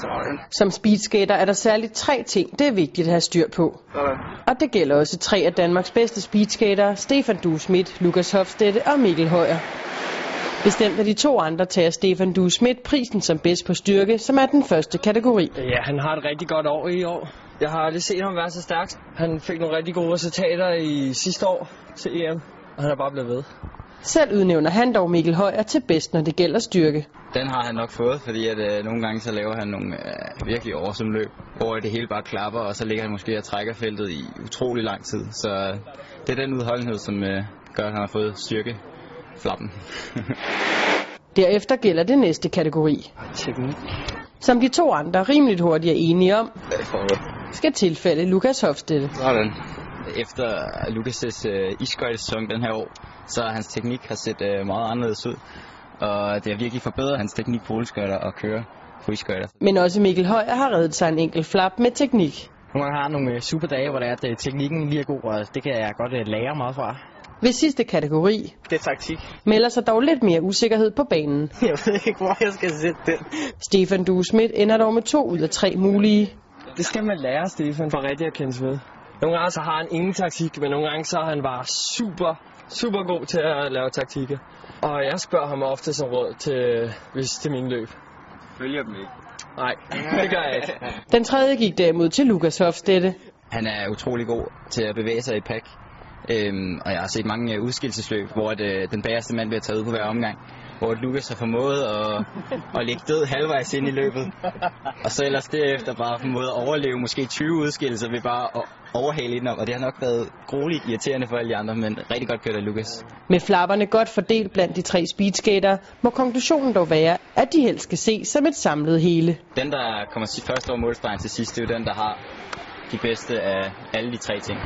Sådan. Som speedskater er der særligt tre ting, det er vigtigt at have styr på. Sådan. Og det gælder også tre af Danmarks bedste speedskater, Stefan Du Schmidt, Lukas Hofstede og Mikkel Højer. Bestemt af de to andre tager Stefan Du Schmidt prisen som bedst på styrke, som er den første kategori. Ja, han har et rigtig godt år i år. Jeg har aldrig set ham være så stærk. Han fik nogle rigtig gode resultater i sidste år til EM, og han er bare blevet ved. Selv udnævner han dog Mikkel Højer til bedst, når det gælder styrke. Den har han nok fået, fordi at, øh, nogle gange så laver han nogle øh, virkelig awesome løb, hvor det hele bare klapper, og så ligger han måske og trækker feltet i utrolig lang tid. Så øh, det er den udholdenhed, som øh, gør, at han har fået styrke flappen. Derefter gælder det næste kategori. Teknik. Som de to andre rimeligt hurtigt er enige om, skal tilfælde Lukas Hofstede. Sådan. Efter Lukas' øh, isskøjtesæson den her år, så har hans teknik har set øh, meget anderledes ud. Og det har virkelig forbedret hans teknik på rulleskøjter og køre på isskøjter. Men også Mikkel Højer har reddet sig en enkelt flap med teknik. Nogle gange har nogle øh, super dage, hvor det er, at øh, teknikken lige er god, og det kan jeg godt øh, lære meget fra. Ved sidste kategori Det er taktik. melder sig dog lidt mere usikkerhed på banen. Jeg ved ikke, hvor jeg skal sætte den. Stefan Du Schmidt ender dog med to ud af tre mulige. Det skal man lære, Stefan, for rigtig at kendes ved. Nogle gange så har han ingen taktik, men nogle gange så er han bare super, super god til at lave taktikker. Og jeg spørger ham ofte som råd til, hvis er min løb. Følger dem ikke. Nej, det gør jeg ikke. Den tredje gik derimod til Lukas Hofstede. Han er utrolig god til at bevæge sig i pack. Øhm, og jeg har set mange øh, udskillelsesløb, hvor at, øh, den bagerste mand bliver taget ud på hver omgang. Hvor Lukas har formået at, at ligge død halvvejs ind i løbet. Og så ellers derefter bare formået at overleve måske 20 udskillelser ved bare at overhale ind Og det har nok været grueligt irriterende for alle de andre, men rigtig godt kørt af Lukas. Med flapperne godt fordelt blandt de tre speedskater, må konklusionen dog være, at de helst skal ses som et samlet hele. Den, der kommer først over målstregen til sidst, det er jo den, der har de bedste af alle de tre ting.